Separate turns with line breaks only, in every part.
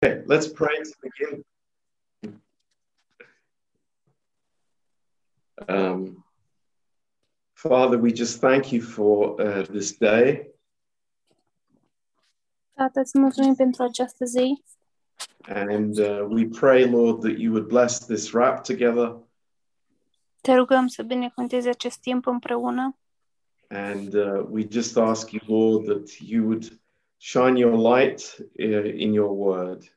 Okay, let's pray to begin. Um, Father, we just thank you for uh, this day.
Tată, îți mulțumim pentru această zi
And uh, we pray, Lord, that you would bless this wrap together.
Te rugăm să binecuvântezi acest timp împreună
And uh, we just ask you, Lord, that you would shine your light uh, in your word.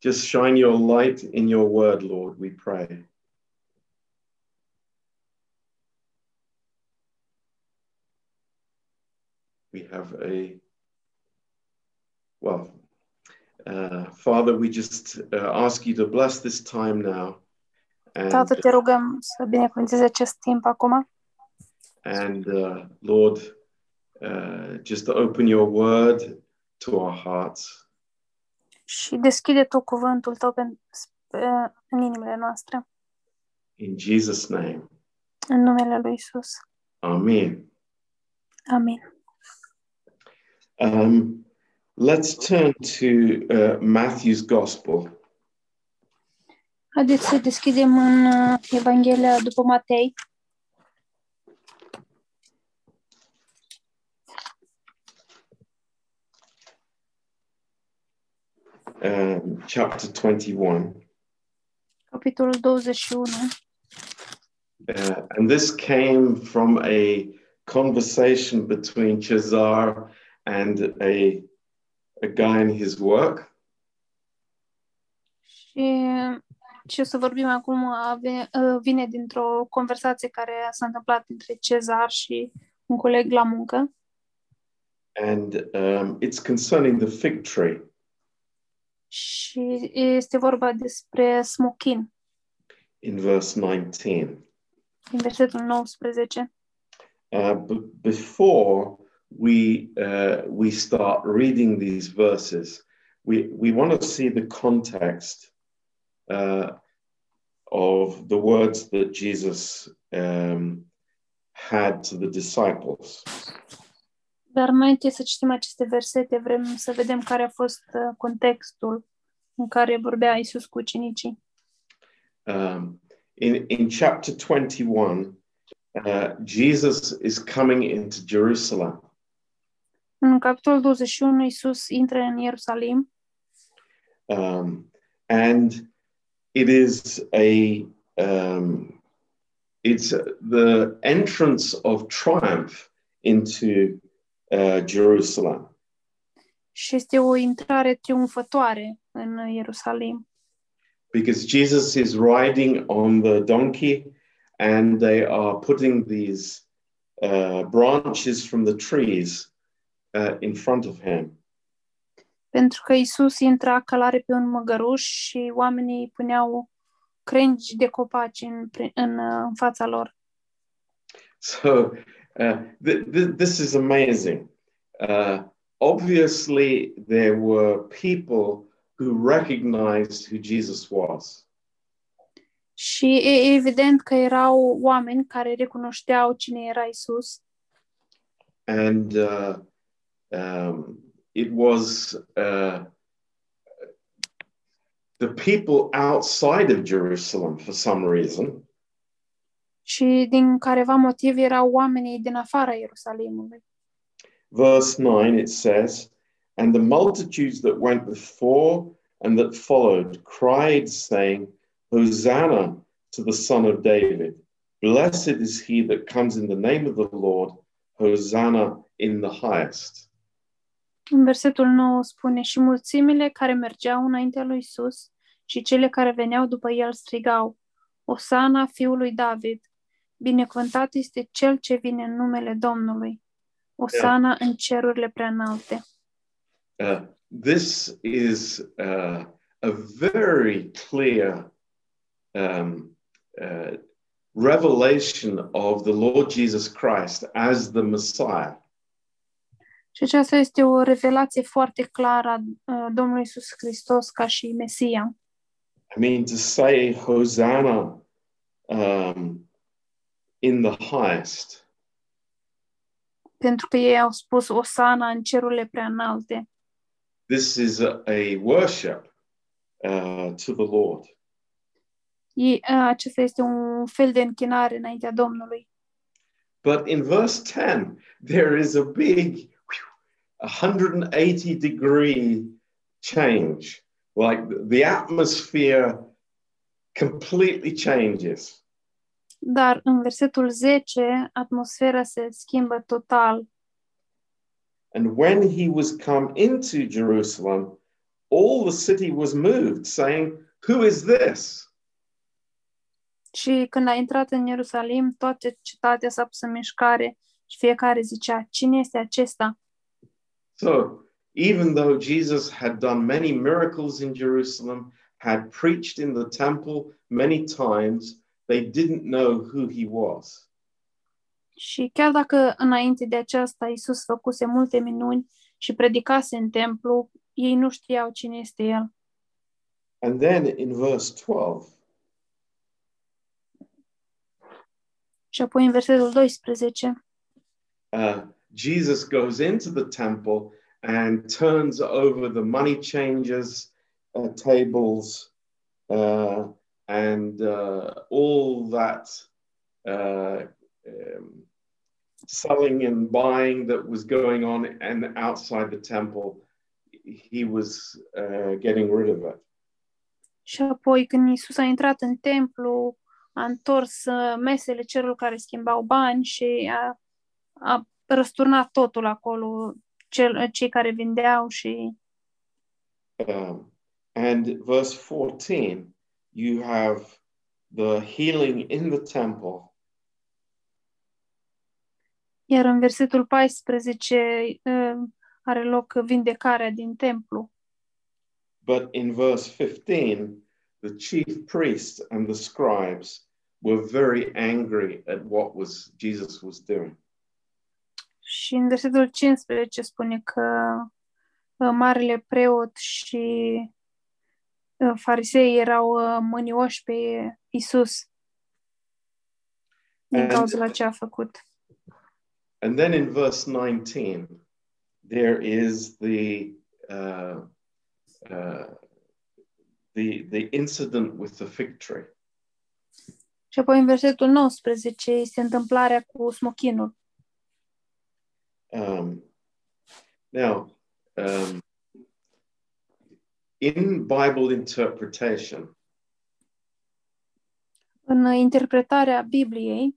Just shine your light in your word, Lord, we pray. We have a, well, uh, Father, we just uh, ask you to bless this time now. And,
Tată, te rugăm să binecuvântezi acest timp acum
and uh, Lord, uh, just open your word to our hearts.
și deschide tu cuvântul tău pe, pe- în inimile noastre,
In Jesus' name,
în numele lui Isus.
Amen.
Amin.
Um, let's turn to uh, Matthew's Gospel.
Haideți să deschidem în uh, Evanghelia după Matei,
um, chapter 21.
capitolul 21.
Uh, and this came from a conversation between Cesar and a, a guy in his work.
Și ce o să vorbim acum ave, uh, vine dintr-o conversație care s-a întâmplat între Cezar și un coleg la muncă.
And um, it's concerning the fig tree.
Și este vorba despre smochin,
in verse 19.
În versetul 19.
Uh, but before we uh, we start reading these verses, we we want to see the context uh, of the words that Jesus um, had to the disciples.
Dar înainte să citim aceste versete, vrem să vedem care a fost uh, contextul în care vorbea Isus cu ucenicii.
Um, in in chapter 21, uh, Jesus is coming into Jerusalem.
În capitolul 21, Isus intră în Ierusalim
um, and it is a um, it's the entrance of triumph into uh, Jerusalem.
și este o intrare triumfătoare în Ierusalim.
because Jesus is riding on the donkey and they are putting these uh, branches from the trees uh, in front of him.
Pentru că Isus intra călare pe un măgăruș și oamenii puneau crengi de copaci în, pri- în, uh, în fața lor.
So uh, th- th- this is amazing. Uh, obviously, there were people who recognized who Jesus was.
Și e evident că erau oameni care recunoșteau cine era Isus
And uh, um, it was uh, the people outside of Jerusalem for some reason
și din careva motiv erau oamenii din afara Ierusalimului.
verse 9 it says and the multitudes that went before and that followed cried saying hosanna to the son of david. Blessed is he that comes in the name of the lord. Hosanna in the highest
În versetul 9 spune, și mulțimile care mergeau înaintea lui Isus și cele care veneau după el strigau, Osana fiului David, binecuvântat este cel ce vine în numele Domnului, Osana în cerurile prea înalte.
Uh, this is uh, a very clear um, uh, revelation of the lord jesus christ as the messiah
Și aceasta este o revelație foarte clară a uh, Domnului Isus Hristos ca și Mesia.
I mean, to say Hosanna um, in the highest
pentru că ei au spus Osana în cerurile prea înalte.
This is a, a worship uh, to the Lord.
Ei, acesta este un fel de închinare înaintea Domnului.
But in verse 10, there is a big whew, 180 degree change. Like the atmosphere completely changes.
Dar în versetul 10, atmosfera se schimbă total.
And when he was come into Jerusalem, all the city was moved, saying, Who is this?
Și când a intrat în Ierusalim, toată cetatea s-a pus în mișcare și fiecare zicea, cine este acesta?
So, even though Jesus had done many miracles in Jerusalem, had preached in the temple many times, they didn't know who he was.
Și chiar dacă înainte de aceasta Isus făcuse multe minuni și predicase în templu, ei nu știau cine este el.
And then in verse 12,
Și apoi în versetul 12,
uh, Jesus goes into the temple and turns over the money changers' uh, tables uh, and uh, all that uh, um, selling and buying that was going on and outside the temple. He was uh, getting rid of it.
și apoi când Isus a intrat în templu, a întors uh, mesele celor care schimbau bani și a, a răsturnat totul acolo, cel, cei care vindeau și
Um, and verse 14, you have the healing in the temple
Iar în versetul 14 uh, are loc vindecarea din templu.
But in verse 15, the chief priests and the scribes were very angry at what was Jesus was doing.
Și în versetul 15 spune că uh, marele preot și uh, farisei erau uh, mânioși pe Isus din
And-
cauza la ce a făcut.
And then in verse 19, there is the uh, uh, the the incident with the fig tree.
Și apoi în versetul 19 este întâmplarea cu smochinul.
Um, now, um, in Bible interpretation,
În interpretarea Bibliei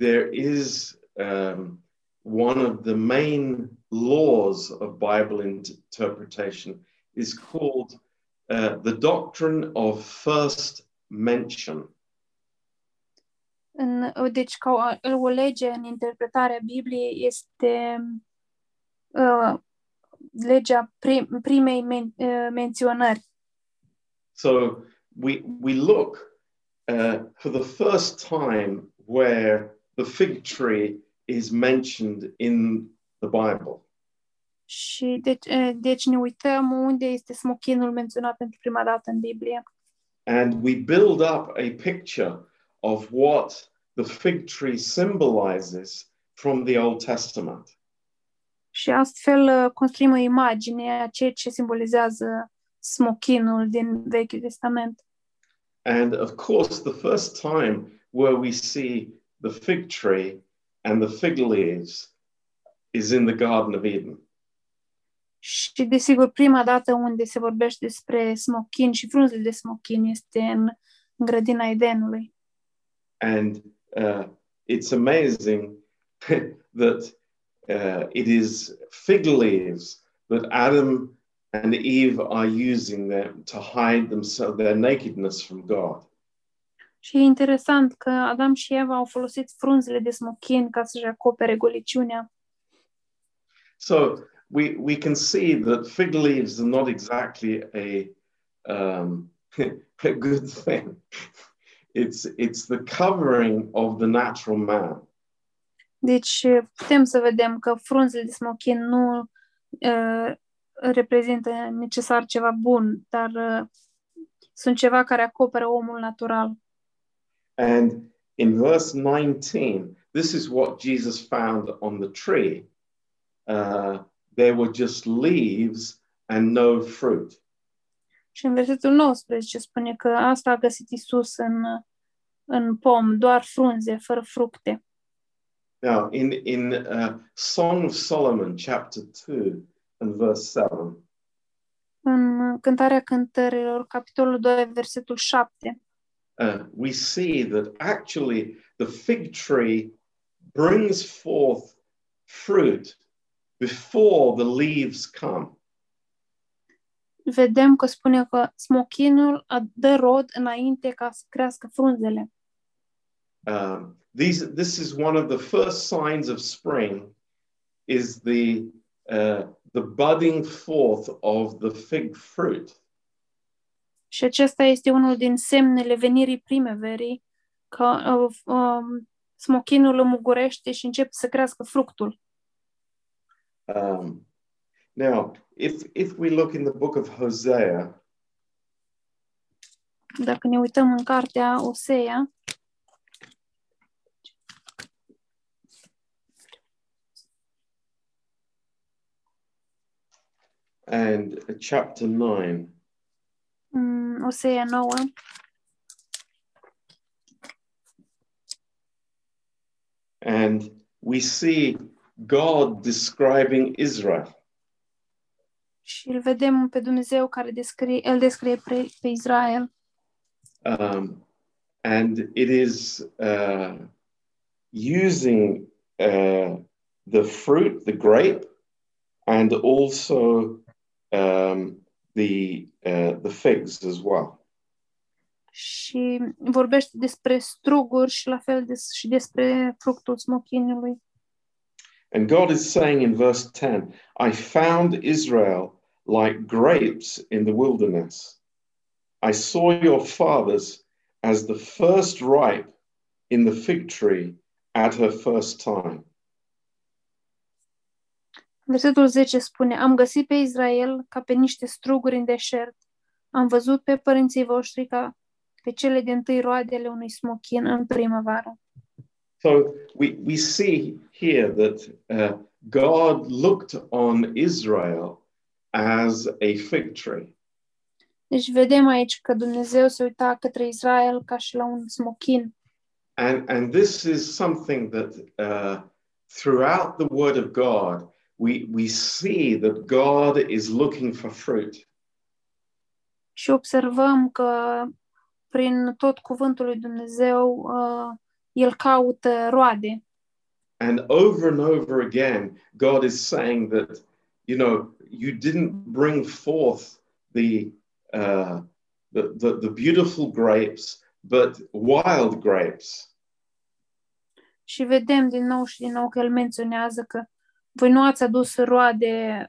there is um, one of the main laws of Bible interpretation is called uh, the doctrine of first mention.
În, deci, ca o, o lege în interpretarea Bibliei este uh, legea prim, primei men, uh, menționări.
So we we look uh, for the first time where the fig tree is mentioned in the Bible.
Și deci, uh, deci ne uităm unde este smochinul menționat pentru prima dată în Biblie.
and we build up a picture of what the fig tree symbolizes from the Old Testament.
Și astfel uh, construim o imagine a ceea ce simbolizează smochinul din Vechiul Testament.
And of course, the first time where we see the fig tree and the fig leaves is in the Garden of Eden.
Și, desigur, prima dată unde se vorbește despre smochin și frunzele de smochin este în, în grădina Edenului.
And uh, it's amazing that uh, it is fig leaves that Adam and Eve are using them to hide themselves, their nakedness from God.
Și e interesant că Adam și Eva au folosit frunzele de smochin ca să-și acopere goliciunea.
So we, we can see that fig leaves are not exactly a, um, a good thing. It's, it's the covering of the natural man.
Deci putem să vedem că frunzele de smochin nu uh, reprezintă necesar ceva bun, dar uh, sunt ceva care acoperă omul natural.
And in verse 19, this is what Jesus found on the tree. Uh, there were just leaves and no fruit.
Și în versetul 19 spune că asta a găsit Isus în, în pom, doar frunze, fără fructe.
Now, in, in uh, Song of Solomon, chapter 2 and verse 7,
În Cântarea Cântărilor, capitolul 2, versetul 7,
uh, we see that actually the fig tree brings forth fruit before the leaves come.
vedem că spune că smochinul dă rod înainte ca să crească frunzele.
Um, these, this is one of the first signs of spring, is the uh, the budding forth of the fig fruit.
Și acesta este unul din semnele venirii primăverii, că um, smochinul înmugurește și începe să crească fructul.
Um, now, if, if we look in the book of Hosea,
Dacă ne uităm în cartea Osea,
and chapter 9,
în Osea 9,
and we see God describing Israel.
și îl vedem pe Dumnezeu care descrie, el descrie pe, pe Israel.
Um, and it is uh, using uh, the fruit, the grape, and also um, the uh, the figs as well.
și vorbește despre struguri și la fel des, și despre fructul smochinului.
And God is saying in verse 10, I found Israel like grapes in the wilderness. I saw your fathers as the first ripe in the fig tree at her first time.
Versetul 10 spune, Am găsit pe Israel ca pe niște struguri în deșert. Am văzut pe părinții voștri ca pe cele din tâi roade ale unui smochin în primăvară.
So we, we see here that uh, God looked on Israel as a fig tree.
Deci vedem aici că Dumnezeu se uita către Israel ca și la un smochin.
And, and this is something that uh, throughout the Word of God, we, we see that God is looking for fruit.
Și observăm că prin tot cuvântul lui Dumnezeu uh, el caută roade.
And over and over again, God is saying that, you know, you didn't bring forth the, uh, the, the, the beautiful grapes, but wild grapes.
Și vedem din nou și din nou că el menționează că voi nu ați adus roade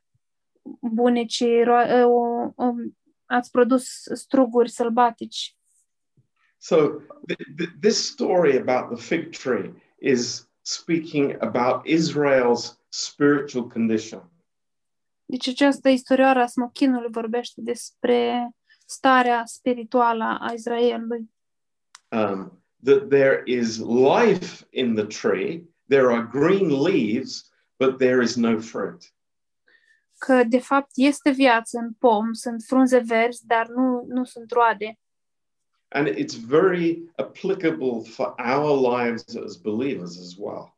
bune, ci ro- uh, um, ați produs struguri sălbatici.
So th- th- this story about the fig tree is speaking about Israel's spiritual condition.
Deci această istorioară a smochinului vorbește despre starea spirituală a Israelului.
Um, that there is life in the tree, there are green leaves, but there is no fruit.
Că, de fapt, este viață în pom, sunt frunze verzi, dar nu, nu sunt roade.
And it's very applicable for our lives as believers as well.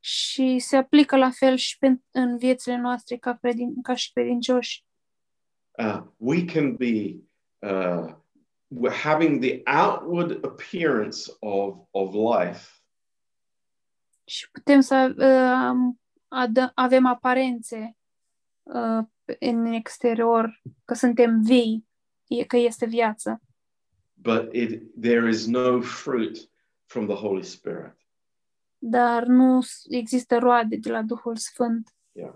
Și se aplică la fel și pe, în viețile noastre ca, credin, ca și credincioși.
Uh, we can be uh, we're having the outward appearance of, of life,
Și putem să uh, adă, avem aparențe uh, în exterior, că suntem vii, că este viață.
but it, there is no fruit from the Holy Spirit.
Dar nu există roade de la Duhul Sfânt.
Yeah.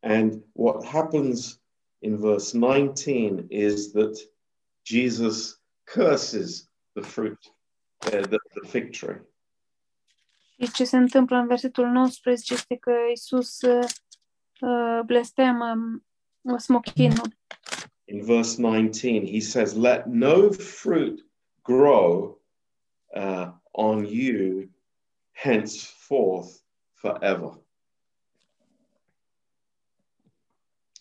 And what happens in verse 19 is that Jesus curses the fruit, uh, the, the fig tree.
Și ce se întâmplă în versetul 19 este că Isus uh, uh, blestemă uh, smochinul.
In verse 19, he says, Let no fruit grow uh, on you henceforth forever.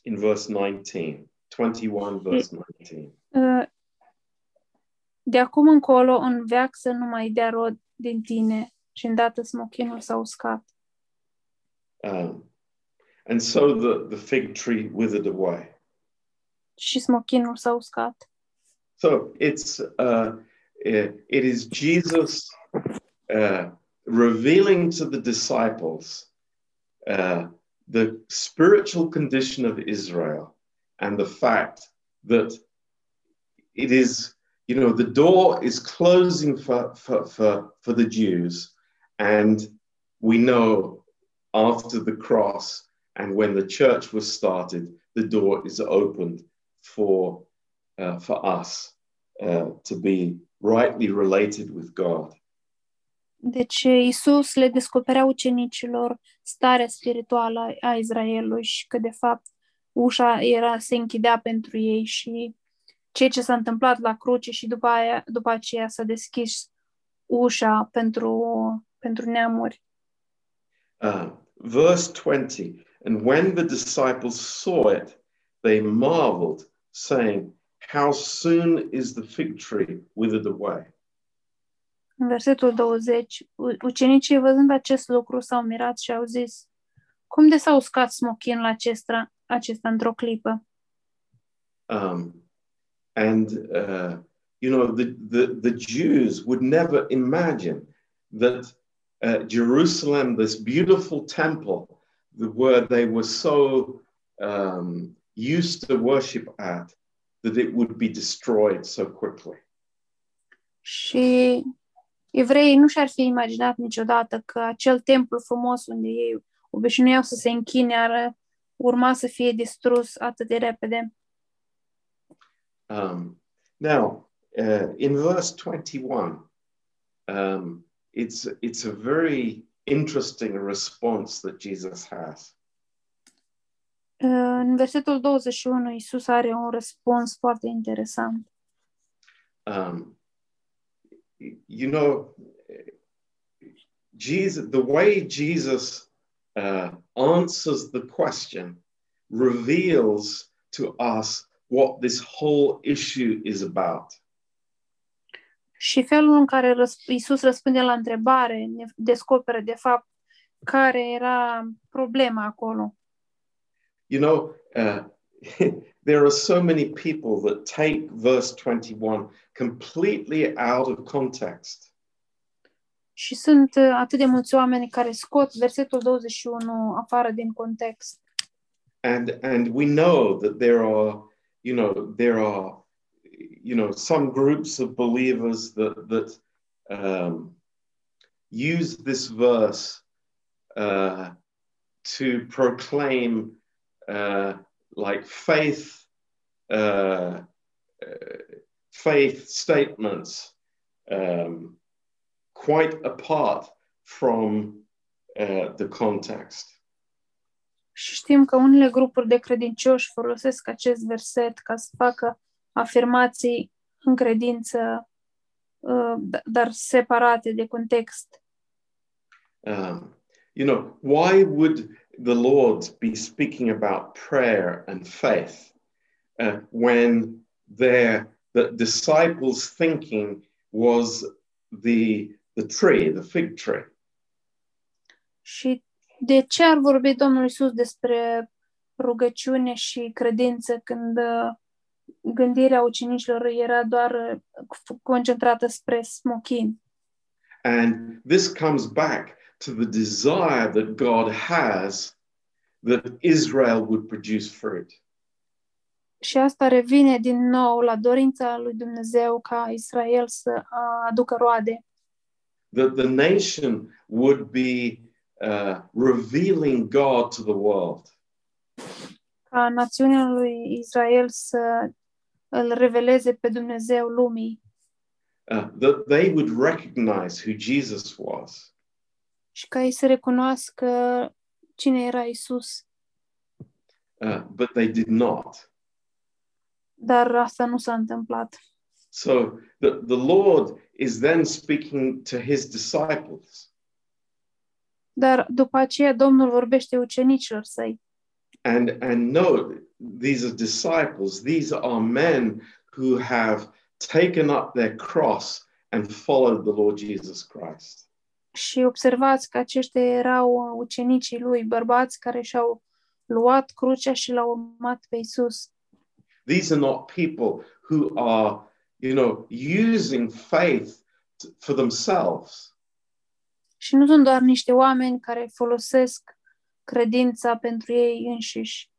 In verse 19, 21, verse 19.
Uh, De acum încolo, în veac să nu mai dea rod din tine și îndată smochinul s-a uscat.
Um, and so the, the fig tree withered away.
Și smochinul s-a uscat.
So it's uh, it, it is Jesus uh, revealing to the disciples uh, the spiritual condition of Israel and the fact that it is, you know, the door is closing for, for, for, for the Jews. And we know after the cross and when the church was started, the door is opened for, uh, for us uh, to be rightly related with God.
Deci Isus le descoperea ucenicilor starea spirituală a Israelului și că de fapt ușa era se închidea pentru ei și ceea ce s-a întâmplat la cruce și după, aia, după aceea s-a deschis ușa pentru, pentru neamuri.
Uh, verse 20 And when the disciples saw it, they marveled, saying, How soon is the fig tree withered away?
În versetul 20, u- ucenicii văzând acest lucru s-au mirat și au zis, cum de s-a uscat smochinul acesta, acesta într-o clipă?
Um, and, uh, you know, the, the, the Jews would never imagine that uh, Jerusalem, this beautiful temple, the, where they were so um, used to worship at, that it would be destroyed so quickly.
Și evreii nu și-ar fi imaginat niciodată că acel templu frumos unde ei obișnuiau să se închine ar urma să fie distrus atât de repede.
Um, now, uh, in verse 21, um, it's, it's a very interesting response that Jesus has.
În versetul 21, Isus are un răspuns foarte interesant.
Um, you know, Jesus, the way Jesus uh, answers the question reveals to us what this whole issue is about.
Și felul în care răsp- Isus răspunde la întrebare ne descoperă, de fapt, care era problema acolo.
You know, uh, there are so many people that take verse 21 completely out of context.
Și sunt uh, atât de mulți oameni care scot versetul 21 afară din context.
And, and we know that there are, you know, there are, you know, some groups of believers that, that um, use this verse uh, to proclaim uh, like faith, uh, faith statements, um, quite apart from uh, the context.
Și știm că unele grupuri de credincioși folosesc acest verset ca să facă afirmații în credință, uh, d- dar separate de context.
Um, you know, why would the Lord be speaking about prayer and faith uh, when their the disciples' thinking was the the tree, the fig tree?
Și de ce ar vorbi Domnul Isus despre rugăciune și credință când uh, gândirea ucenicilor era doar uh, concentrată spre smochin?
And this comes back to the desire that God has that Israel would produce fruit.
Și asta revine din nou la dorința lui Dumnezeu ca Israel să uh, aducă roade,
That the nation would be uh, revealing God to the world.
Ca națiunea lui Israel să îl reveleze pe Dumnezeu lumii
uh, that they would recognize who Jesus was.
și ca ei să recunoască cine era Isus.
Uh, but they did not.
Dar asta nu s-a întâmplat.
So the, the Lord is then speaking to his disciples.
Dar după aceea Domnul vorbește ucenicilor săi.
And, and note, these are disciples, these are men who have taken up their cross and followed the Lord Jesus Christ.
Și observați că aceștia erau ucenicii lui, bărbați care și-au luat crucea și l-au urmat pe Isus.
These are not people who are, you know, using faith for themselves.
Și nu sunt doar niște oameni care folosesc credința pentru ei înșiși,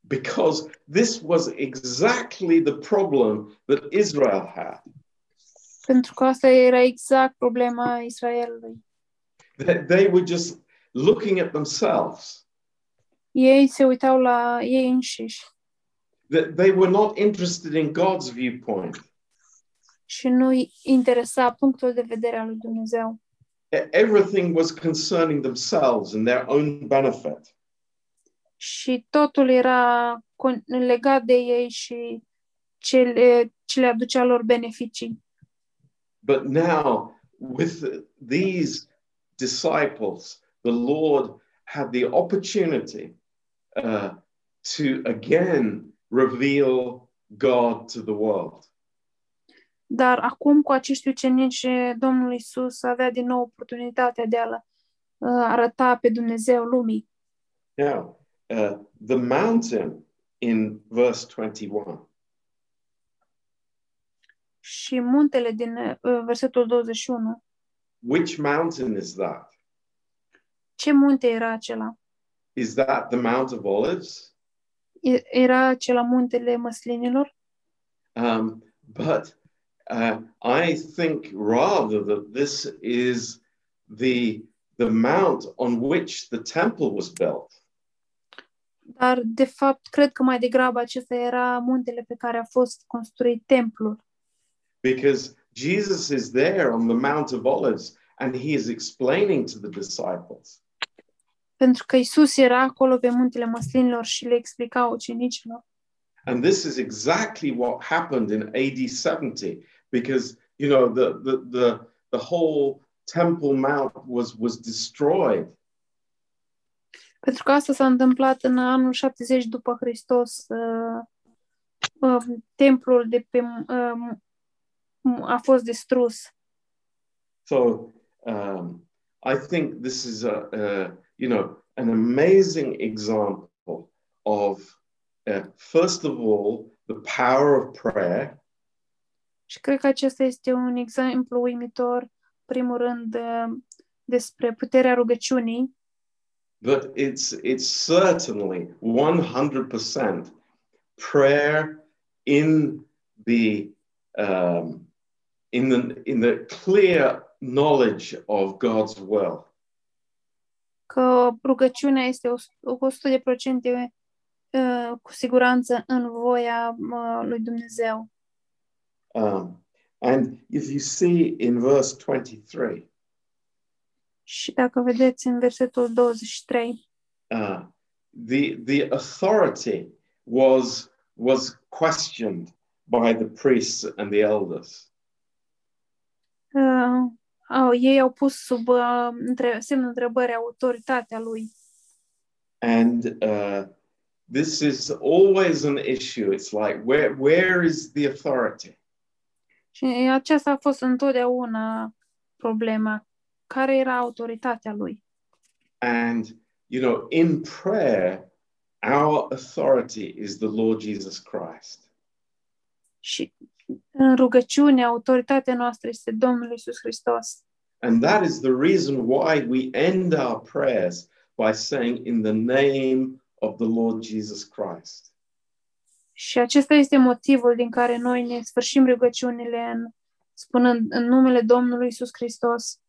Because this was exactly the problem that Israel had.
pentru că asta era exact problema Israelului.
They, they were just looking at themselves.
Ei se uitau la ei înșiși
That they were not interested in God's viewpoint.
și nu îi interesa punctul de vedere al lui Dumnezeu.
Everything was concerning themselves and their own benefit.
Și totul era legat de ei și ce le, ce le aducea lor beneficii.
But now, with these disciples, the Lord had the opportunity uh, to again reveal God to the world.
Dar acum cu acești ucenici, Domnul Isus avea din nou oportunitatea de a uh, arăta pe Dumnezeu lumii.
Now, uh, the mountain in verse 21
Și muntele din uh, versetul 21,
which mountain is that?
ce munte era acela?
Is that the Mount of Olives?
E- Era acela muntele măslinilor?
Um, but uh, I think rather that this is the, the mount on which the temple was built.
Dar, de fapt, cred că mai degrabă acesta era muntele pe care a fost construit templul.
because Jesus is there on the Mount of Olives and he is explaining to the disciples.
Pentru că Isus era acolo pe muntele măslinilor și le explica ucenicilor.
And this is exactly what happened in AD 70 because you know the the the, the whole Temple Mount was was destroyed.
Pentru că asta s-a întâmplat în anul 70 după Hristos. Uh, uh, templul de pe, uh, a fost distrus.
So um, I think this is a, a you know an amazing example of uh, first of all the power of prayer
Și cred că acesta este un exemplu uimitor, primul rând, uh, despre puterea rugăciunii,
but it's it's certainly 100% prayer in the um, in the in the clear knowledge of God's will.
că rugăciunea este o- 100 de procente uh, cu siguranță în voia uh, lui Dumnezeu.
Um, and if you see in verse 23,
Și dacă vedeți în versetul 23,
uh, the the authority was was questioned by the priests and the elders.
uh, au, ei au pus sub uh, între, semnul întrebării autoritatea lui.
And uh, this is always an issue. It's like where where is the authority?
Și aceasta a fost întotdeauna problema. Care era autoritatea lui?
And you know, in prayer, our authority is the Lord Jesus Christ.
Și în rugăciune, autoritatea noastră este Domnul Isus Hristos.
And that is the reason why we end our prayers by saying, In the name of the Lord Jesus Christ.
Și acesta este motivul din care noi ne sfârșim rugăciunile în, spunând în numele Domnului Isus Hristos.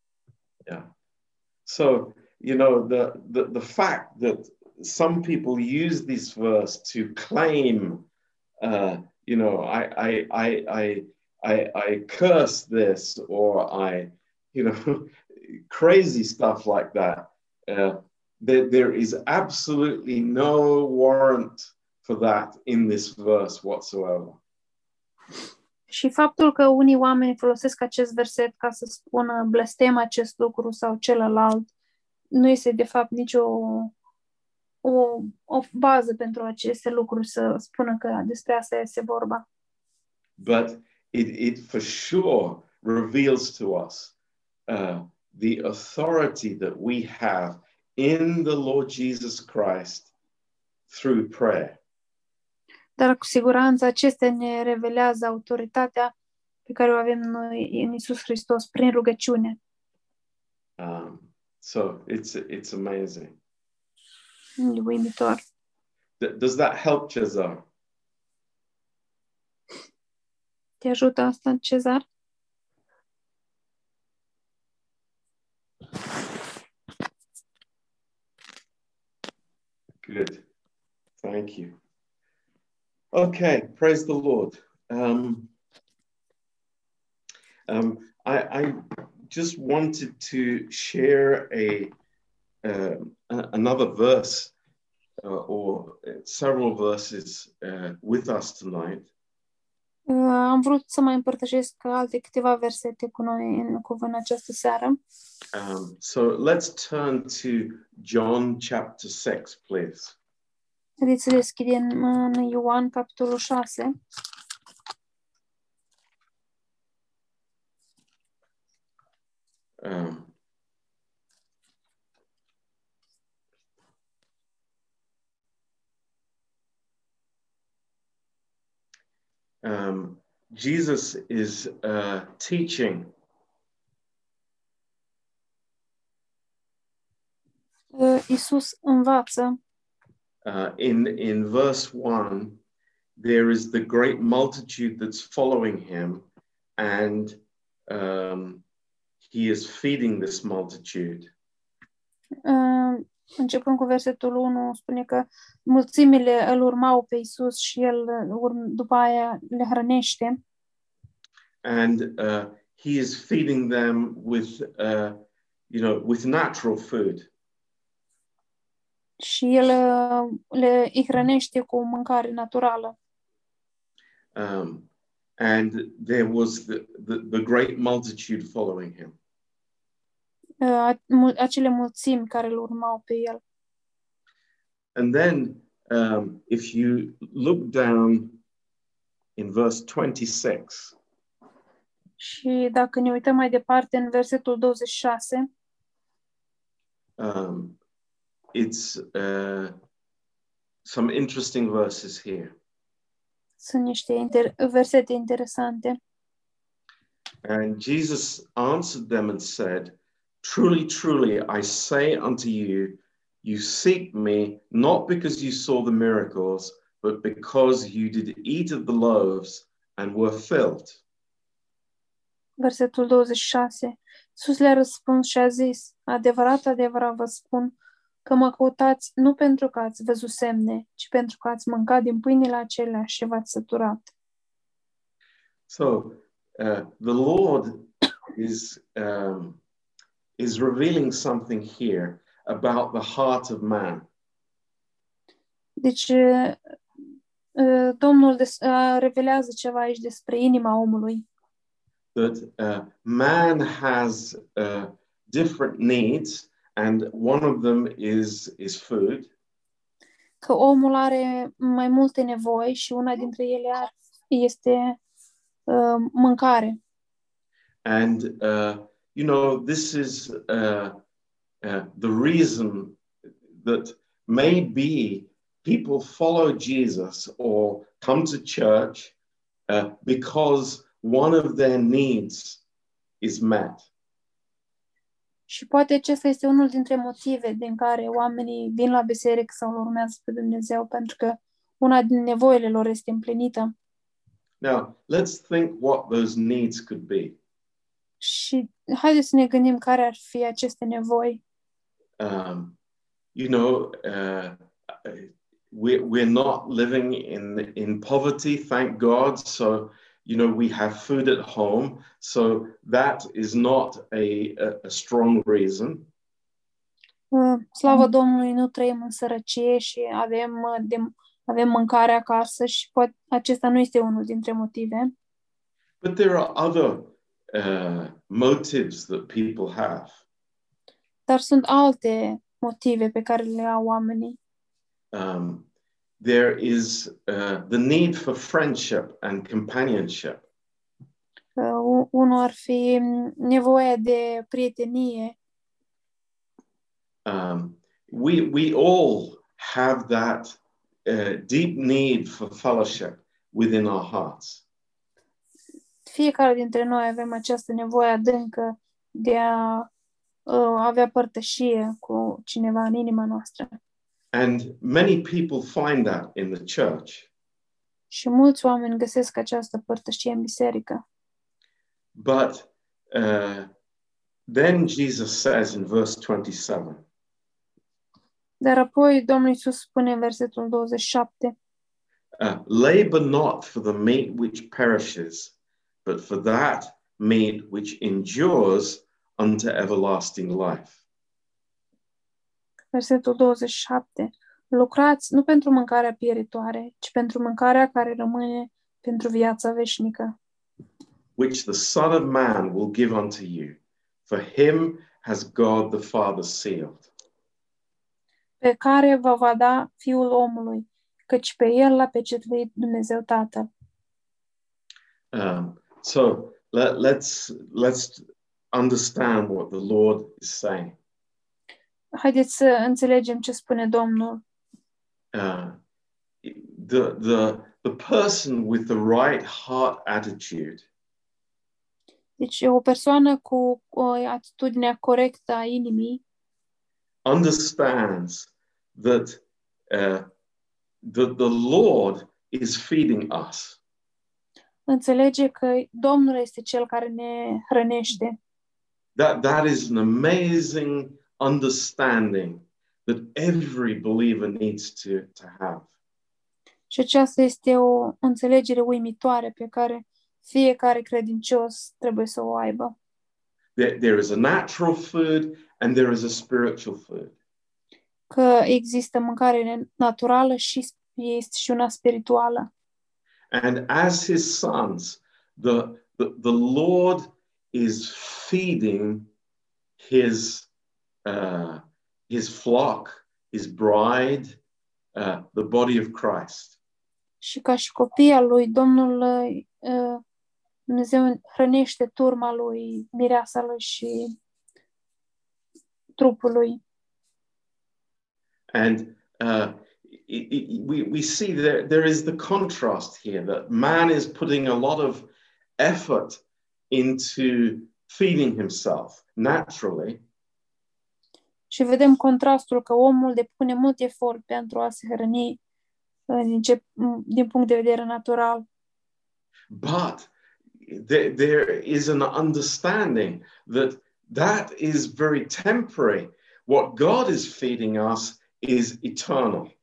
Yeah. So, you know, the, the, the fact that some people use this verse to claim, uh, you know, I, I, I, I, I, I curse this or I, you know, crazy stuff like that. Uh, there, there is absolutely no warrant for that in this verse whatsoever.
Și faptul că unii oameni folosesc acest verset ca să spună blestem acest lucru sau celălalt, nu este de fapt nicio o, o bază pentru aceste lucruri să spună că despre asta este vorba.
but it, it for sure reveals to us uh, the authority that we have in the Lord Jesus Christ through prayer.
Dar cu siguranță acestea ne revelează autoritatea pe care o avem noi în Isus Hristos prin rugăciune.
Um, so it's it's amazing.
E uimitor.
D- does that help, Cesar?
Te ajută asta, Cezar?
Good. Thank you. Okay, praise the Lord. Um, um, I, I just wanted to share a, uh, another verse uh, or several verses uh, with us tonight.
Uh, Am vrut să mai împărtășesc alte câteva versete cu noi în cuvânt această seară.
Um, so let's turn to John chapter 6, please.
Haideți să deschidem în Ioan, capitolul 6.
Um, um, Jesus is uh, teaching.
Uh, Isus învață
uh, in in verse one. There is the great multitude that's following him, and um, he is feeding this multitude.
Uh, începând cu versetul 1, spune că mulțimile îl urmau pe Isus și el uh, după aia le hrănește
and uh, he is feeding them with, uh, you know, with natural food.
Și el uh, le îi hrănește cu mâncare naturală.
Um, and there was the, the, the great multitude following him.
Uh, mul- acele mulțimi care îl urmau pe el.
And then, um, if you look down in verse 26,
Și dacă ne uităm mai departe în versetul 26,
um, it's uh, some interesting verses here.
sunt niște inter- versete interesante.
And Jesus answered them and said, Truly, truly, I say unto you, you seek me not because you saw the miracles, but because you did eat of the loaves and were filled.
Versetul 26. Iisus le-a răspuns și a zis, adevărat, adevărat vă spun că mă căutați nu pentru că ați văzut semne, ci pentru că ați mâncat din pâinile acelea și v-ați săturat.
So uh, the Lord is um, is revealing something here about the heart of man.
Deci, uh, uh, Domnul des- uh, revelează ceva aici despre inima omului,
That uh, man has uh, different needs, and one of them is is food.
că omul are mai multe nevoi și una dintre ele este uh, mâncare.
And, uh, you know, this is uh, uh, the reason that maybe people follow Jesus or come to church uh, because one of their needs is met.
Și poate acesta este unul dintre motive din care oamenii vin la biserică sau îl urmează pe Dumnezeu, pentru că una din nevoile lor este împlinită.
Now, let's think what those needs could be.
Și haideți să ne gândim care ar fi aceste nevoi.
Um, you know, uh, we're, we're not living in, in poverty, thank God. So, you know, we have food at home. So that is not a, a, a strong reason.
Uh, Slavă Domnului, nu trăim în sărăcie și avem, uh, de, avem mâncare acasă și poate, acesta nu este unul dintre motive.
But there are other uh, motives that people have.
Dar sunt alte motive pe care le au oamenii.
Um, there is uh, the need for friendship and companionship.
Uh, unul ar fi nevoia de prietenie.
Um, we, we all have that uh, deep need for fellowship within our hearts.
Fiecare dintre noi avem această nevoie adâncă de a uh, avea părtășie cu cineva în inima noastră.
And many people find that in the church.
Și mulți oameni găsesc această părtășie în biserică.
But uh, then Jesus says in verse 27,
Dar apoi Domnul Iisus spune în versetul 27,
uh, labor not for the meat which perishes, but for that meat which endures unto everlasting life.
Versetul 27, lucrați nu pentru mâncarea pieritoare, ci pentru mâncarea care rămâne pentru viața veșnică,
which the Son of Man will give unto you. For him has God the Father sealed.
pe care vă va da Fiul omului, căci pe el l-a pecetuit Dumnezeu Tatăl.
Um, so let, let's let's understand what the Lord is saying.
Haideți să înțelegem ce spune Domnul.
Uh, the the the person with the right heart attitude
Deci o persoană cu o atitudine corectă a inimii
understands that uh, that the Lord is feeding us.
înțelege că Domnul este cel care ne hrănește.
That that is an amazing understanding that every believer needs to, to have.
Și aceasta este o înțelegere uimitoare pe care fiecare credincios trebuie să o aibă.
There, there is a natural food and there is a spiritual food.
Că există mâncare naturală și este și una spirituală.
And as his sons, the, the, the Lord is feeding his, uh, his flock, his bride, uh, the body of Christ.
Și ca și copii al lui, Domnul uh, Dumnezeu hrănește turma lui, mireasa lui și trupul lui.
And uh, it, it, we, we see there, there is the contrast here that man is putting a lot of effort into feeding himself naturally,
Și vedem contrastul că omul depune mult efort pentru a se hrăni uh, din, ce, din punct de vedere natural.
but there, there is an understanding that that is very temporary. What God is feeding us is eternal.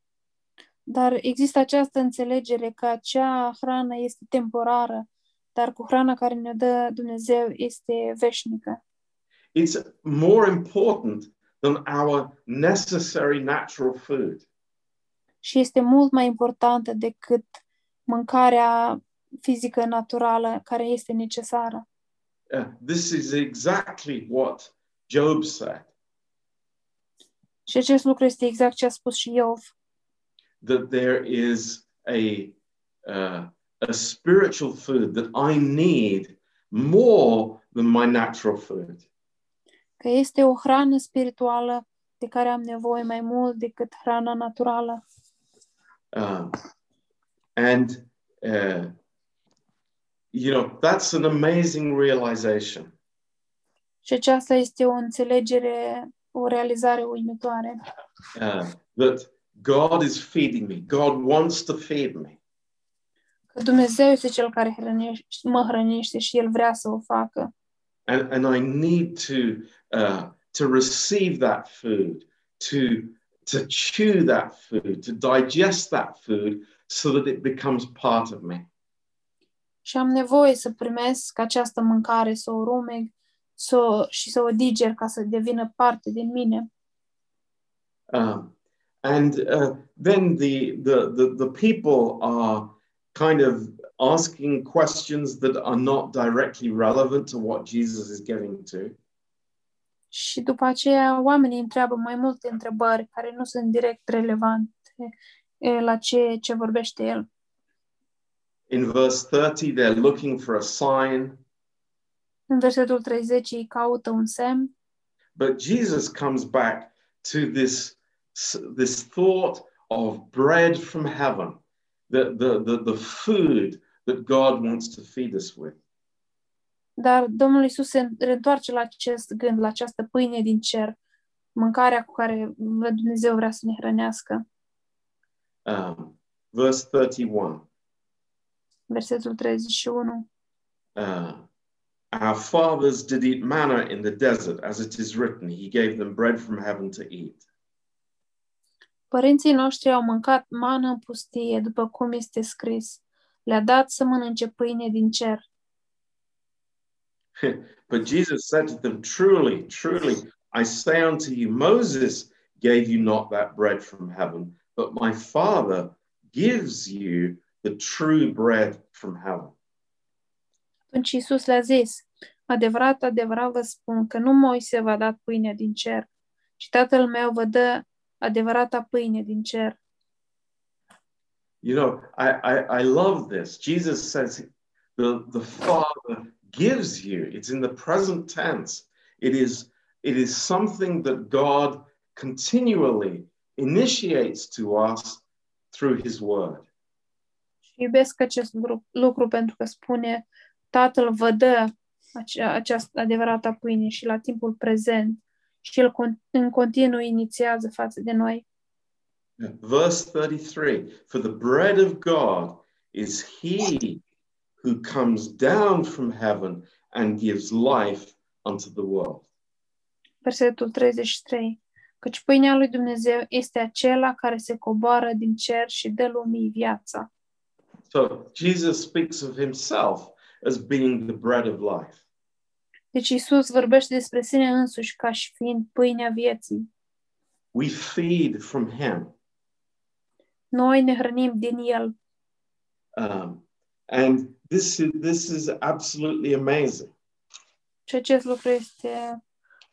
Dar există această înțelegere că acea hrană este temporară, dar cu hrana care ne dă Dumnezeu este veșnică.
It's more important than our necessary natural food.
Și este mult mai importantă decât mâncarea fizică naturală care este necesară.
Uh, this is exactly what Job said
Și acest lucru este exact ce a spus și Iov,
that there is a, uh, a spiritual food that I need more than my natural food.
Că este o hrană spirituală de care am nevoie mai mult decât hrana naturală.
Um, and, uh, you know, that's an amazing realization.
Și aceasta este o înțelegere, o realizare uimitoare.
uh, that God is feeding me. God wants to feed me.
Că Dumnezeu este Cel care hrănește, mă hrănește și El vrea să o facă.
And, and I need to, uh, to receive that food, to, to chew that food, to digest that food so that it becomes part of me.
Și am nevoie să primesc această mâncare, să o rumeg să o, și să o diger ca să devină parte din mine.
Um, and uh, then the, the, the, the people are kind of asking questions that are not directly relevant to what Jesus is getting to.
Și după aceea oamenii întreabă mai multe întrebări care nu sunt direct relevante la ce, ce vorbește el.
In verse 30, they're looking for a sign,
În versetul 30 ei caută un semn,
but Jesus comes back to this, this thought of bread from heaven, the, the, the, the food that God wants to feed us with.
Dar Domnul Isus se reîntoarce la acest gând, la această pâine din cer, mâncarea cu care Dumnezeu vrea să ne hrănească.
Um, verse 31.
Versetul 31.
Uh, our fathers did eat manna in the desert, as it is written, He gave them bread from heaven to eat.
Părinții noștri au mâncat mană în pustie, după cum este scris. Le-a dat să mănânce pâine din cer.
but Jesus said to them, Truly, truly, I say unto you, Moses gave you not that bread from heaven, but my Father gives you the true bread from heaven.
Atunci Iisus le-a zis, adevărat, adevărat vă spun că nu Moise v-a dat pâine din cer, ci Tatăl meu vă dă adevărata pâine din cer.
You know, I, I, I love this. Jesus says the, the Father gives you. It's in the present tense. It is, it is something that God continually initiates to us through his word.
Iubesc acest lucru, pentru că spune Tatăl vă dă această adevărată pâine și la timpul prezent și El în continuu inițiază față de noi.
Verse 33 For the bread of God is he who comes down from heaven and gives life unto the world.
Versetul 33. Căci pâinea lui Dumnezeu este acela care se coboară din cer și dă lumii viața.
So Jesus speaks of himself as being the bread of life.
Deci Isus vorbește despre sine însuși ca și fiind pâinea vieții.
We feed from him.
Noi ne hrănim din El.
Um, and this is, this is absolutely amazing
Și acest lucru este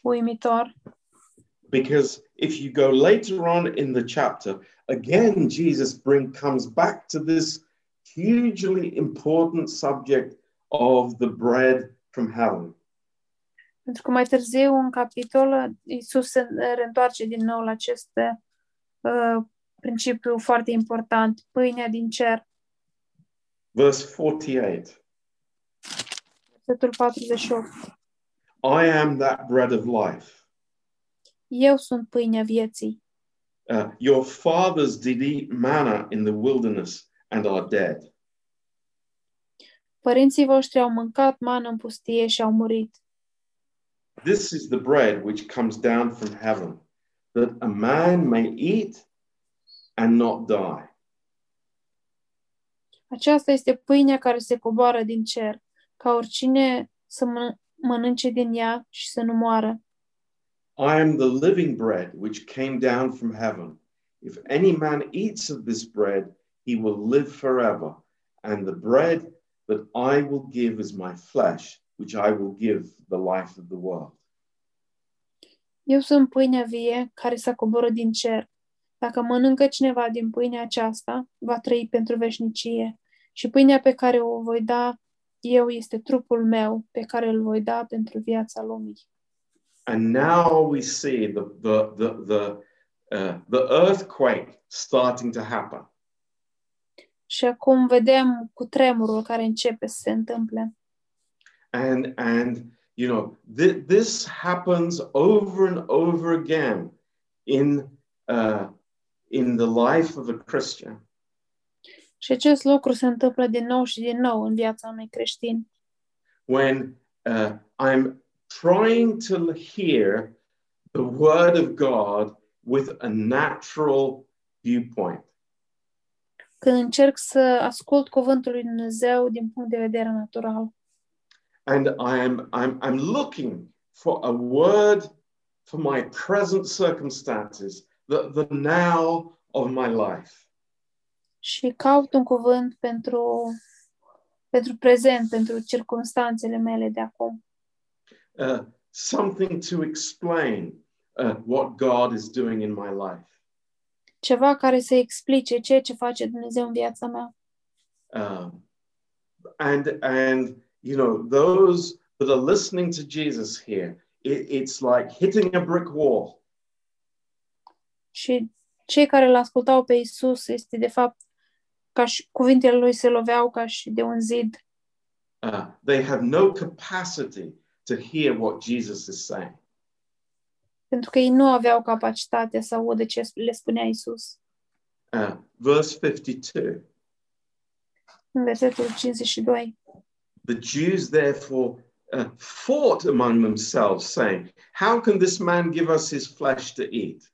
uimitor.
because if you go later on in the chapter, again, Jesus bring, comes back to this hugely important subject of the bread from heaven.
Pentru că mai târziu, în capitol, Isus se reîntoarce din nou la acest uh, principiu foarte important, pâinea din cer.
Verse 48
Versetul 48.
I am that bread of life.
Eu sunt pâinea vieții.
Uh, your fathers did eat manna in the wilderness and are dead.
Părinții voștri au mâncat mană în pustie și au murit.
This is the bread which comes down from heaven, that a man may eat and not die.
Aceasta este pâinea care se coboară din cer, ca oricine să mă- mănânce din ea și să nu moară.
I am the living bread which came down from heaven. If any man eats of this bread, he will live forever. And the bread that I will give is my flesh, which I will give the life of the world.
Eu sunt pâinea vie care s-a coborât din cer. Dacă mănâncă cineva din pâinea aceasta, va trăi pentru veșnicie. Și pâinea pe care o voi da eu este trupul meu, pe care îl voi da pentru viața lumii.
And now we see the, the, the, the, uh, the earthquake starting to happen.
Și acum vedem cu tremurul care începe să se întâmple.
And, and you know, th- this happens over and over again in, uh, in the life of a Christian.
Și acest lucru se întâmplă din nou și din nou în viața unui creștin.
when uh, I'm trying to hear the word of God with a natural viewpoint.
Când încerc să ascult cuvântul lui Dumnezeu din punct de vedere natural.
And I'm, I'm, I'm looking for a word for my present circumstances, the, the now of my life.
Și caut un cuvânt pentru, pentru prezent, pentru circumstanțele mele de acum.
Uh, something to explain uh, what God is doing in my life.
Ceva care să explice ceea ce face Dumnezeu în viața mea.
Um, and and you know those that are listening to Jesus here, it, it's like hitting a brick wall.
Și cei care îl ascultau pe Isus este de fapt ca și cuvintele lui se loveau ca și de un zid.
Uh, they have no capacity to hear what Jesus is saying.
Pentru că ei nu aveau capacitatea să audă ce le spunea Isus.
Uh, verse 52
În versetul 52.
The Jews therefore uh, fought among themselves, saying, How can this man give us his flesh to eat?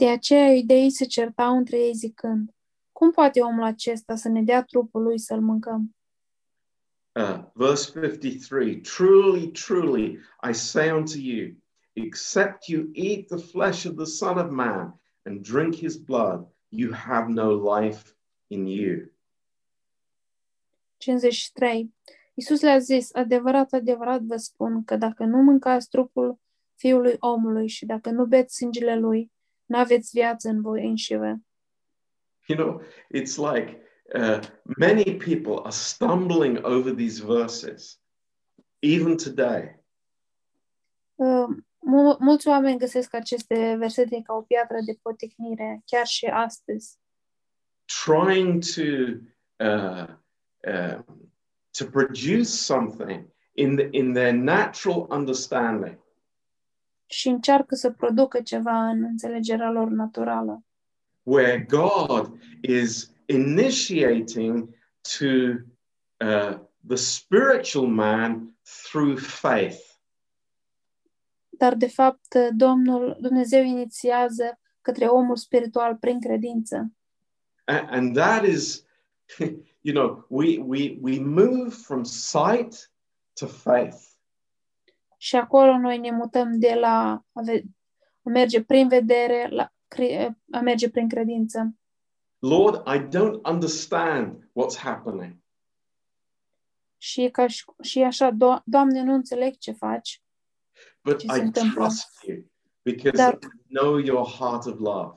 De aceea iudeii se certau între ei zicând, cum poate omul acesta să ne dea trupul lui să-l mâncăm?
Uh, verse 53 Truly, truly, I say unto you, except you eat the flesh of the Son of Man and drink his blood, you have no life in you.
53. Iisus le-a zis, adevărat, adevărat vă spun că dacă nu mâncați trupul fiului omului și dacă nu beți sângele lui, viață în voi.
You know, it's like uh, many people are stumbling over these verses, even today.
Uh, mul- mulți oameni găsesc aceste versete ca o piatră de poticnire, chiar și astăzi,
trying to uh, uh, to produce something in the, in their natural understanding,
și încearcă să producă ceva în înțelegerea lor naturală,
where God is initiating to uh, the spiritual man through faith.
dar de fapt Domnul Dumnezeu inițiază către omul spiritual prin credință.
A- And that is, you know, we, we, we move from sight to faith.
Și acolo noi ne mutăm de la a, ve- a merge prin vedere la cre- a merge prin credință.
Lord, I don't understand what's happening,
Și, e ca și, și e așa, Do- Doamne, nu înțeleg ce faci,
but
Ce se
I
întâmplă?
trust you because
Dar-
I know your heart of love.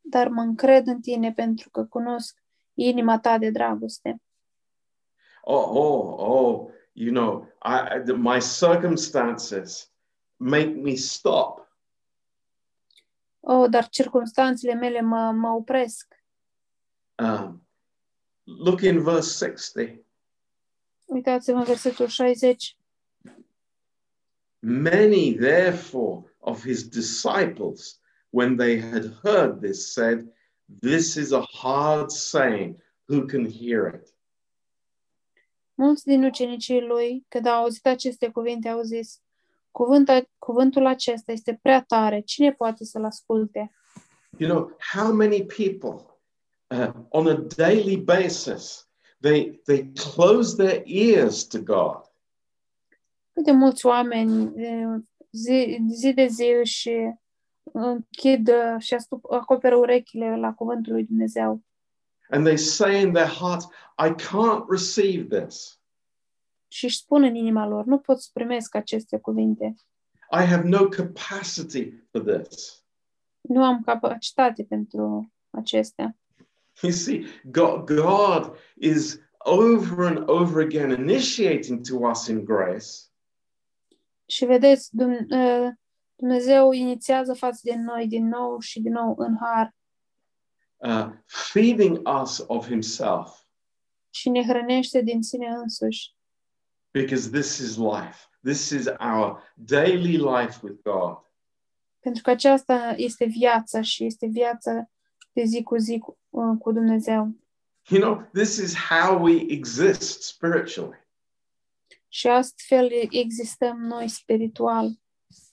dar mă încred în tine pentru că cunosc inima ta de dragoste.
Oh, oh, oh, you know, I, my circumstances make me stop.
Oh, dar circumstanțele mele mă, mă opresc.
Um, look in verse 60.
Uitați-vă în versetul 60.
Many, therefore, of his disciples, when they had heard this, said, This is a hard saying. Who can hear it?
Mulți din ucenicii lui, când au auzit aceste cuvinte, au zis, Cuvântul, cuvântul acesta este prea tare, cine poate să-l asculte?
You know, how many people uh, on a daily basis they they close their ears to God.
Cât de mulți oameni eh, zi, zi de zi și închid eh, și astup, acoperă urechile la cuvântul lui Dumnezeu
And they say in their hearts, I can't receive this.
și își spun în inima lor, nu pot să primesc aceste cuvinte,
I have no capacity for this.
nu am capacitate pentru acestea.
You see, God, God is over and over again initiating to us in grace
Și vedeți, Dum- eh, Dumnezeu inițiază față de noi din nou și din nou în har
uh, feeding us of Himself
și ne hrănește din sine însuși.
because this is life. This is our daily life with God.
Pentru că aceasta este viața și este viața de zi cu zi cu, uh, cu Dumnezeu.
You know, this is how we exist spiritually,
Și astfel existăm noi spiritual.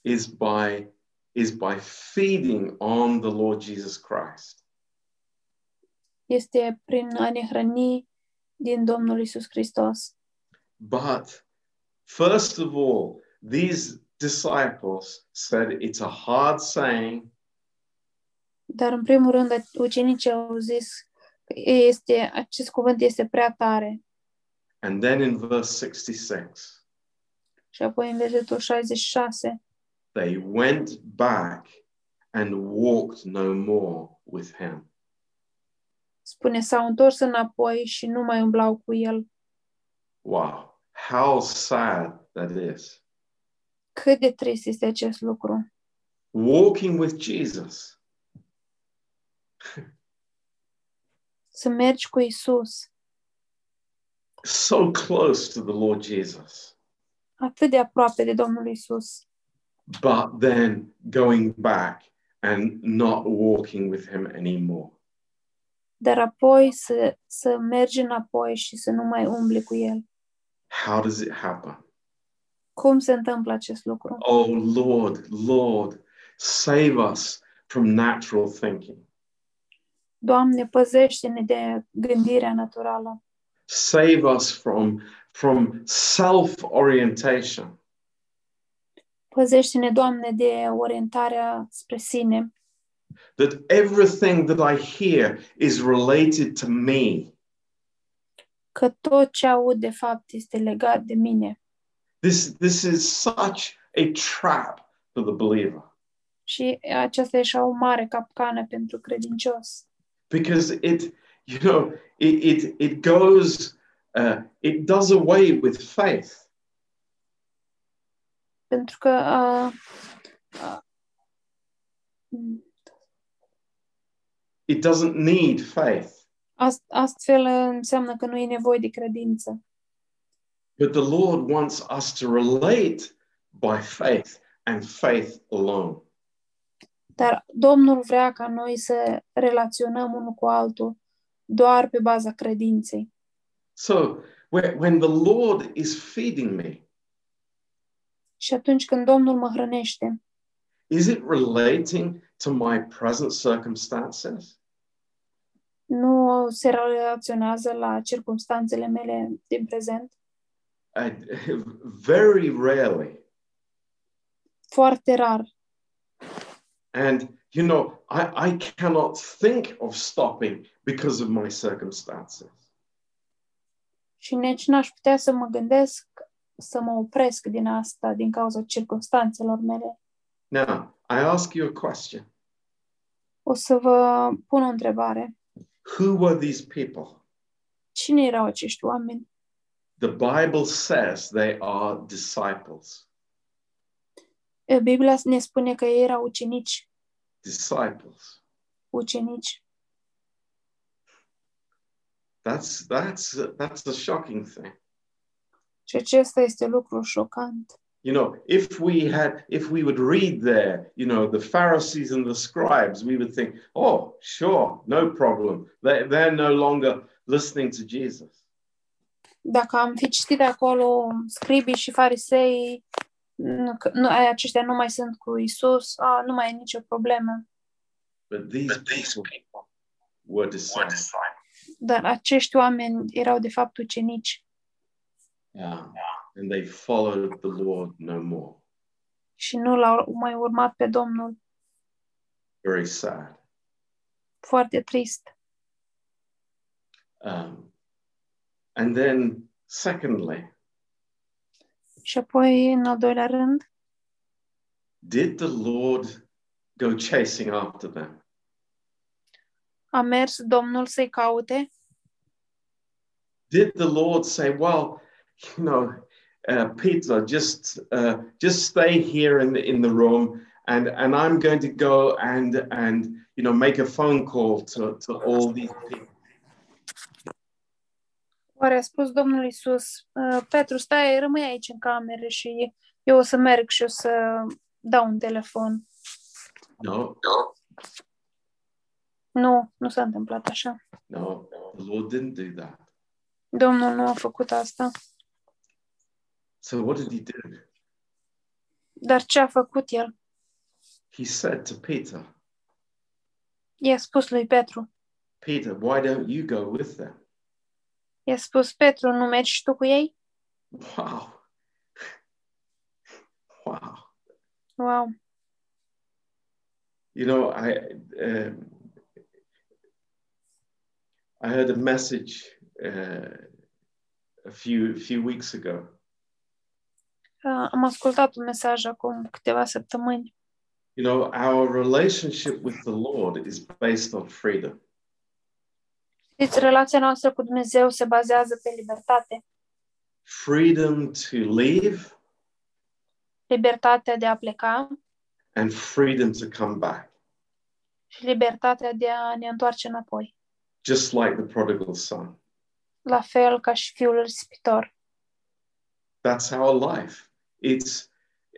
is by is by feeding on the Lord Jesus Christ.
Este prin a ne hrăni din Domnul Isus Hristos.
But first of all, these disciples said it's a hard saying,
Dar în primul rând ucenicii au zis că este, acest cuvânt este prea tare.
and then in verse 66,
Și apoi în versetul 66,
they went back and walked no more with him.
Spune, s-au întors înapoi și nu mai umblau cu el.
Wow, how sad that is.
Cât de trist este acest lucru.
Walking with Jesus,
Să mergi cu Isus
so close to the Lord Jesus,
atât de aproape de Domnul Isus,
but then going back and not walking with him anymore.
Dar apoi să, să mergi înapoi și să nu mai umbli cu el.
How does it happen?
Cum se întâmplă acest lucru?
Oh Lord, Lord, save us from natural thinking.
Doamne, păzește-ne de gândirea naturală.
Save us from, from self orientation.
Păzește-ne, Doamne, de orientarea spre sine,
That everything that I hear is related to me.
că tot ce aud, de fapt, este legat de mine.
This, this is such a trap for the believer
Și aceasta e așa o mare capcană pentru credincios.
because it, you know, it, it, it goes, uh, it does away with faith.
Pentru că uh, uh,
It doesn't need faith.
ast- astfel înseamnă că nu e nevoie de credință.
But the Lord wants us to relate by faith and faith alone.
Dar Domnul vrea ca noi să relaționăm unul cu altul doar pe baza credinței.
So whe- when the Lord is feeding me,
Și atunci când Domnul mă hrănește,
is it relating to my present circumstances?
nu se relaționează la circumstanțele mele din prezent?
Uh, very rarely.
Foarte rar.
And, you know, I, I cannot think of stopping because of my circumstances.
Și nici n-aș putea să mă gândesc să mă opresc din asta din cauza circumstanțelor mele.
Now, I ask you a question
O să vă pun o întrebare.
Who were these people?
Cine erau acești oameni?
The Bible says they are disciples.
Biblia ne spune că ei erau ucenici.
Disciples.
Ucenici.
That's that's that's a shocking thing.
Și acesta este lucru șocant.
You know, if we had if we would read there, you know, the Pharisees and the scribes, we would think, oh, sure, no problem. They they're no longer listening to Jesus.
Dacă am fi citit acolo scribii și farisei, nu, nu, aceștia nu mai sunt cu Isus, a, nu mai e nicio problemă.
But these people were disciples.
Dar acești oameni erau de fapt ucenici
Yeah. And they followed the Lord no more.
și nu l-au mai urmat pe Domnul.
Very sad.
Foarte trist.
Um, and then, secondly,
Și apoi, în al doilea rând,
did the Lord go chasing after them?
a mers Domnul să-i caute
Did the Lord say, "Well, you know, uh, Peter, just uh, just stay here in the in the room, and and I'm going to go and and you know make a phone call to to all these people."
Oare a spus Domnul Isus, Petru, stai, rămâi aici în cameră și eu o să merg și o să dau un telefon. No.
no,
Nu, nu s-a întâmplat așa.
no, the Lord didn't do that.
Domnul nu a făcut asta.
So what did he do?
Dar ce a făcut el?
He said to Peter,
I-a spus lui Petru.
Peter, why don't you go with them?
I-a spus, Petru, nu mergi și tu cu ei?
Wow. Wow.
Wow.
You know, I um, I heard a message uh, a few few weeks ago,
Uh, am ascultat un mesaj acum câteva săptămâni.
You know, our relationship with the Lord is based on freedom.
Știți, relația noastră cu Dumnezeu se bazează pe libertate.
Freedom to leave
Libertatea de a pleca
and freedom to come back.
și libertatea de a ne întoarce înapoi.
Just like the prodigal son.
La fel ca și fiul risipitor.
That's our life. It's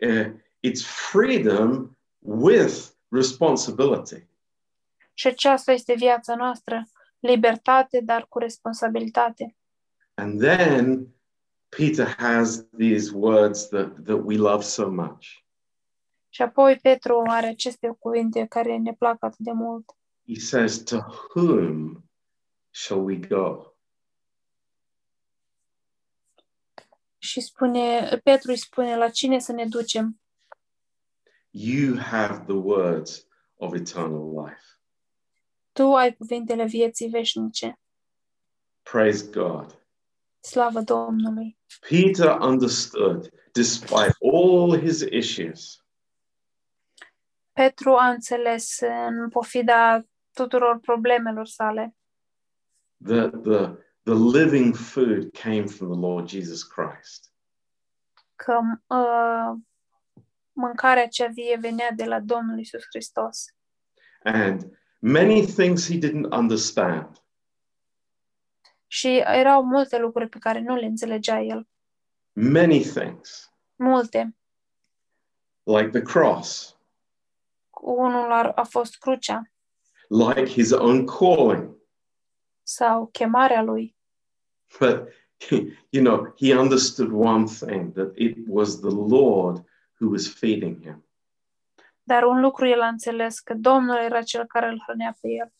uh, it's freedom with responsibility.
Și aceasta este viața noastră. Libertate, dar cu responsabilitate.
And then Peter has these words that, that we love so much.
Și apoi Petru are aceste cuvinte care ne plac atât de mult.
He says, To whom shall we go?
Și spune, Petru îi spune, la cine să ne ducem?
You have the words of eternal life.
Tu ai cuvintele vieții veșnice.
Praise God.
Slavă Domnului!
Peter understood, despite all his issues,
Petru a înțeles în pofida tuturor problemelor sale
that the, the living food came from the Lord Jesus Christ.
că uh, mâncarea cea vie venea de la Domnul Isus Hristos.
And many things he didn't understand.
Și erau multe lucruri pe care nu le înțelegea el.
Many things,
Multe.
like the cross,
Unul a, a fost crucea
like his own calling.
sau chemarea lui.
But, you know, he understood one thing that it was the Lord who was feeding him.
Dar un lucru el a înțeles, că Domnul era cel care îl hrănea pe el.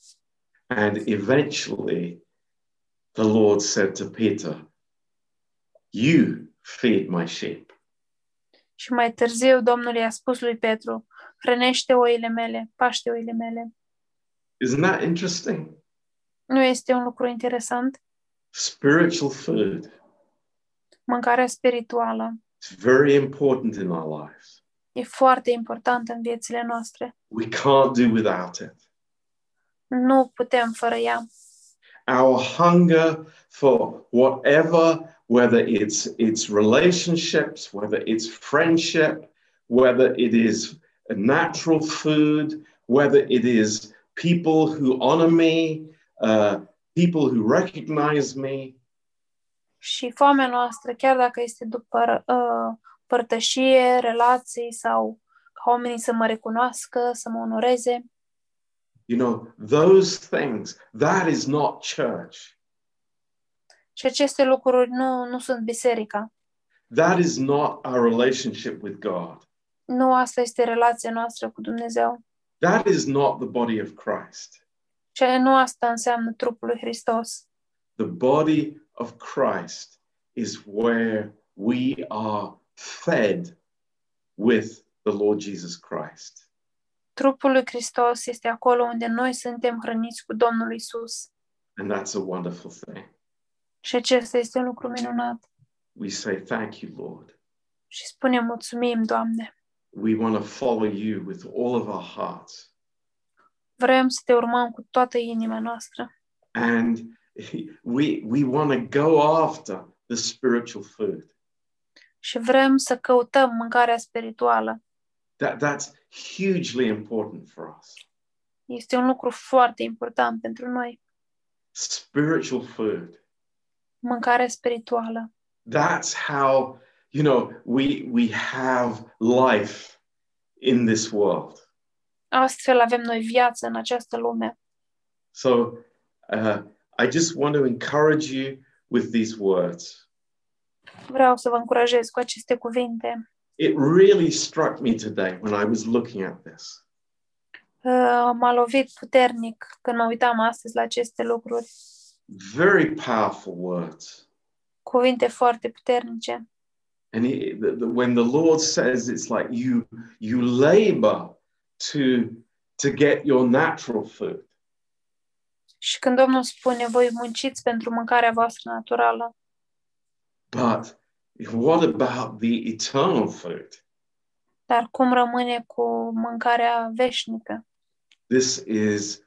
And eventually, the Lord said to Peter, You feed my sheep.
Și mai târziu Domnul i-a spus lui Petru, hrănește oile mele, paște oile mele.
Isn't that interesting?
Nu este un lucru interesant?
Spiritual food.
Mâncarea spirituală
It's very important in our lives.
e foarte importantă în viețile noastre.
We can't do without it.
Nu putem fără ea.
Our hunger for whatever, whether it's it's relationships, whether it's friendship, whether it is a natural food, whether it is people who honor me, uh, people who recognize me,
Și foamea noastră, chiar dacă este după uh, părtășie, relații sau ca oamenii să mă recunoască, să mă onoreze,
you know, those things, that is not church.
și aceste lucruri nu, nu sunt biserica.
That is not our relationship with God.
Nu asta este relația noastră cu Dumnezeu.
That is not the body of Christ.
Și nu asta înseamnă trupul lui Hristos.
The body of Christ is where we are fed with the Lord Jesus Christ.
Trupul lui Hristos este acolo unde noi suntem hrăniți cu Domnul Isus.
And that's a wonderful thing.
Și acesta este un lucru minunat.
We say, Thank you, Lord.
Și spunem mulțumim, Doamne.
We want to follow you with all of our hearts.
Vrem să te urmăm cu toată inima noastră.
And we, we want to go after the spiritual food.
Și vrem să căutăm mâncarea spirituală.
That, that's hugely important for us.
Este un lucru foarte important pentru noi.
Spiritual food.
Mâncarea spirituală.
That's how, you know, we, we have life in this world.
Astfel avem noi viață în această lume.
So uh, I just want to encourage you with these words.
Vreau să vă încurajez cu aceste cuvinte.
It really struck me today when I was looking at this.
Uh, M-a lovit puternic când mă uitam astăzi la aceste lucruri.
Very powerful words.
Cuvinte foarte puternice.
And he, the, the, when the Lord says it's like you you labor to to get your natural food,
Și când Domnul spune, voi munciți pentru mâncarea voastră naturală,
but what about the eternal food?
Dar cum rămâne cu mâncarea veșnică?
This is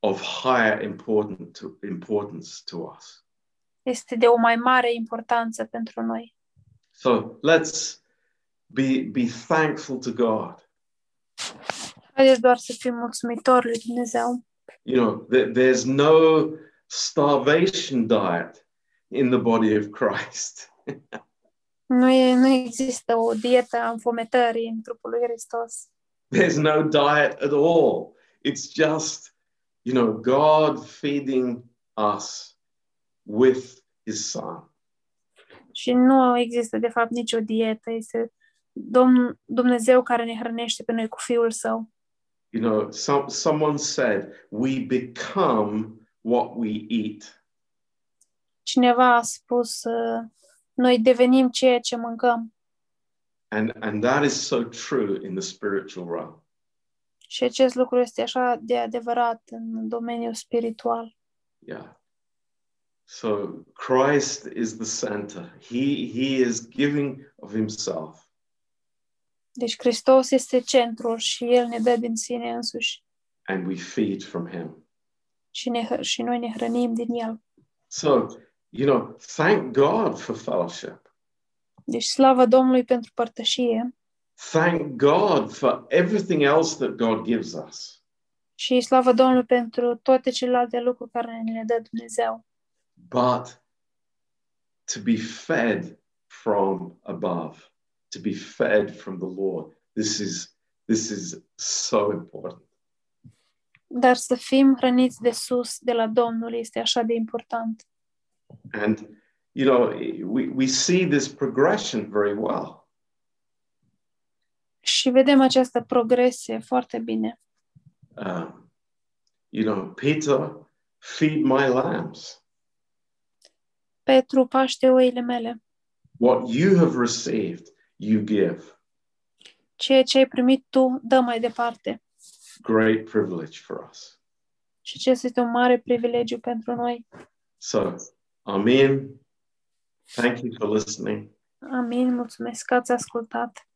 of higher important to, importance to us.
Este de o mai mare importanță pentru noi.
So let's be, be thankful to God.
Haideți doar să fim mulțumitori lui Dumnezeu.
You know, there, there's no starvation diet in the body of Christ.
Nu, e, nu există o dietă a înfometării în trupul lui Hristos.
There's no diet at all. It's just, you know, God feeding us with his son.
Și nu există, de fapt, nicio dietă. Este Domn, Dumnezeu care ne hrănește pe noi cu Fiul Său.
You know, some, someone said, we become what we eat.
Cineva a spus, uh, noi devenim ceea ce mâncăm.
And, and that is so true in the spiritual realm.
Și acest lucru este așa de adevărat în domeniul spiritual.
Yeah. So Christ is the center. He, he is giving of himself.
Deci Hristos este centrul și El ne dă din sine însuși
and we feed from him.
și, ne, hr- și noi ne hrănim din El.
So, you know, thank God for fellowship.
Deci slavă Domnului pentru părtășie
Thank God for everything else that God gives us.
și slavă Domnului pentru toate celelalte lucruri care ne le dă Dumnezeu.
But to be fed from above, to be fed from the Lord, this is this is so important.
Dar să fim hrăniți de sus, de la Domnul, este așa de important.
And you know, we, we see this progression very well.
Și vedem această progresie foarte bine.
Um, you know, Peter, feed my lambs.
Petru, paște oile mele.
What you have received, you give.
Ceea ce ai primit tu, dă mai departe.
Great privilege for us.
Și acesta este un mare privilegiu pentru noi.
So, Amen. Thank you for listening.
Amin, mulțumesc că ați ascultat.